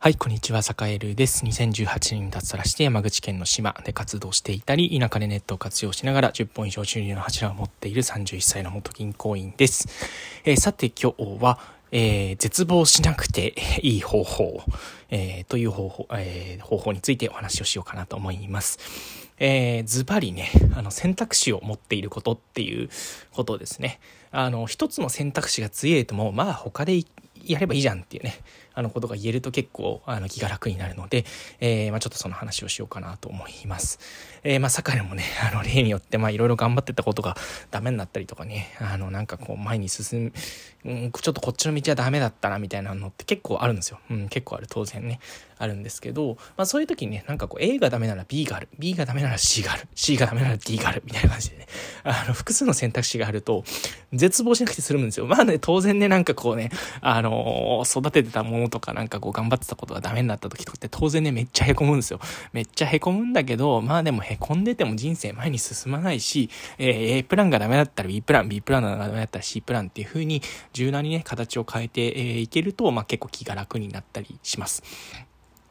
はい、こんにちは、坂エルです。2018年に脱サラして山口県の島で活動していたり、田舎でネットを活用しながら10本以上収入の柱を持っている31歳の元銀行員です。えー、さて今日は、えー、絶望しなくていい方法、えー、という方法、え、方法についてお話をしようかなと思います。えー、ズバリね、あの選択肢を持っていることっていうことですね。あの、一つの選択肢が強いとも、まあ他でやればいいじゃんっていうね、あのことが言えると結構あの気が楽になるので、えー、まあ、ちょっとその話をしようかなと思います。えー、まあ、坂でもね、あの例によってまあいろいろ頑張ってたことがダメになったりとかね、あのなんかこう前に進む、うん、ちょっとこっちの道はダメだったなみたいなのって結構あるんですよ。うん、結構ある、当然ね、あるんですけど、まあそういう時にね、なんかこう A がダメなら B がある、B がダメなら C がある、C がダメなら D があるみたいな感じでね、あの複数の選択肢があると絶望しなくて済むんですよ。まあね、当然ね、なんかこうね、あのー、育ててたものとかなんかこう頑張ってたことがダメになった時とかって当然ね、めっちゃ凹むんですよ。めっちゃ凹むんだけど、まあでも凹んでても人生前に進まないし、えー、A プランがダメだったら B プラン、B プランがダメだったら C プランっていう風に柔軟にね、形を変えてい、えー、けると、まあ結構気が楽になったりします。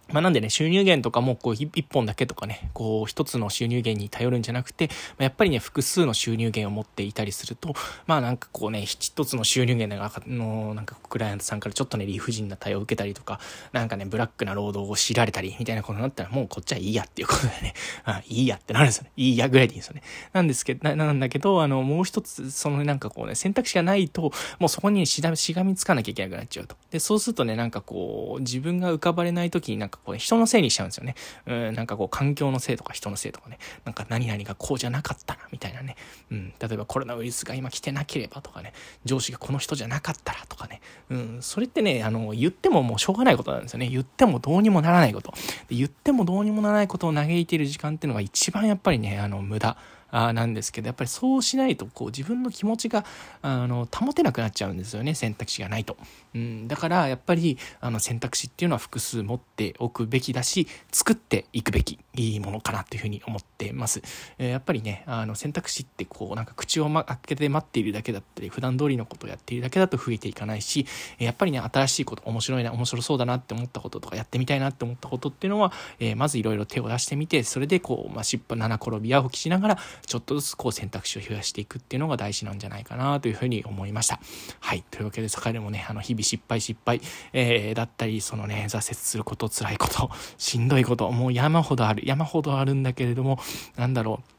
まあ、なんでね、収入源とかも、こう、一本だけとかね、こう、一つの収入源に頼るんじゃなくて、ま、やっぱりね、複数の収入源を持っていたりすると、まあ、なんかこうね、一つの収入源の、なんか、クライアントさんからちょっとね、理不尽な対応を受けたりとか、なんかね、ブラックな労働を強いられたり、みたいなことになったら、もうこっちはいいやっていうことでね、あいいやってなるんですよね。いいやぐらいでいいんですよね。なんですけど、ななんだけど、あの、もう一つ、そのなんかこうね、選択肢がないと、もうそこにしがみつかなきゃいけなくなっちゃうと。で、そうするとね、なんかこう、自分が浮かばれない時になんかこう、ね、人のせいにしちゃうんですよね。うん、なんかこう環境のせいとか人のせいとかね、なんか何々がこうじゃなかったな、みたいなね。うん、例えばコロナウイルスが今来てなければとかね、上司がこの人じゃなかったらとかね。うん、それってね、あの、言ってももうしょうがないことなんですよね。言ってもどうにもならないこと。で言ってもどうにもならないことを嘆いている時間っていうのが一番やっぱりね、あの、無駄。あなんですけど、やっぱりそうしないと、こう自分の気持ちが、あの、保てなくなっちゃうんですよね、選択肢がないと。うん、だから、やっぱり、あの、選択肢っていうのは複数持っておくべきだし、作っていくべきいいものかなっていうふうに思ってます。えー、やっぱりね、あの、選択肢ってこう、なんか口を、ま、開けて待っているだけだったり、普段通りのことをやっているだけだと増えていかないし、やっぱりね、新しいこと、面白いな、面白そうだなって思ったこととか、やってみたいなって思ったことっていうのは、えー、まずいろいろ手を出してみて、それでこう、まあ、尻尾七転びや吹きしながら、ちょっとずつこう選択肢を増やしていくっていうのが大事なんじゃないかなというふうに思いました。はい。というわけで、坂でもね、あの、日々失敗失敗、えー、だったり、そのね、挫折すること、辛いこと、しんどいこと、もう山ほどある、山ほどあるんだけれども、なんだろう、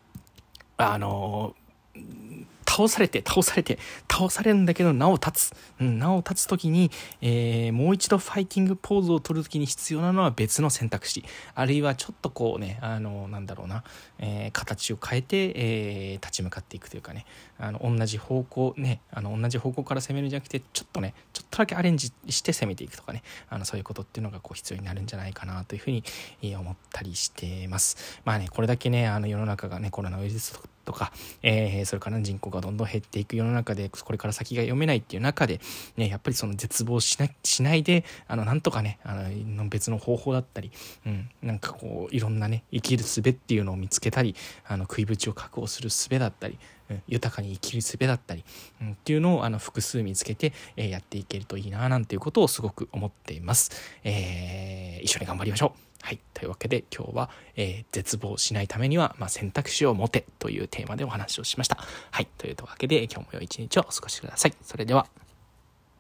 あの倒されて、倒されて、倒されるんだけど、なお立つ。うん、なお立つ時に、えー、もう一度ファイティングポーズを取る時に必要なのは別の選択肢。あるいはちょっとこうね、あの、なんだろうな、えー、形を変えて、えー、立ち向かっていくというかね、あの、同じ方向、ね、あの、同じ方向から攻めるんじゃなくて、ちょっとね、ちょっとだけアレンジして攻めていくとかね、あの、そういうことっていうのがこう必要になるんじゃないかなというふうに、思ったりしてます。まあね、これだけね、あの、世の中がね、コロナウイルスととか、えー、それから人口がどんどん減っていく世の中で、これから先が読めないっていう中で、ね、やっぱりその絶望しなしないで、あの、なんとかね、あの、別の方法だったり、うん、なんかこう、いろんなね、生きる術っていうのを見つけたり、あの、食い縁を確保する術だったり、豊かに生きる術だったり、うん、っていうのをあの複数見つけて、えー、やっていけるといいななんていうことをすごく思っています。えー、一緒に頑張りましょう。はい。というわけで今日は、えー、絶望しないためには、まあ、選択肢を持てというテーマでお話をしました。はい。というわけで今日も良い一日をお過ごしください。それでは。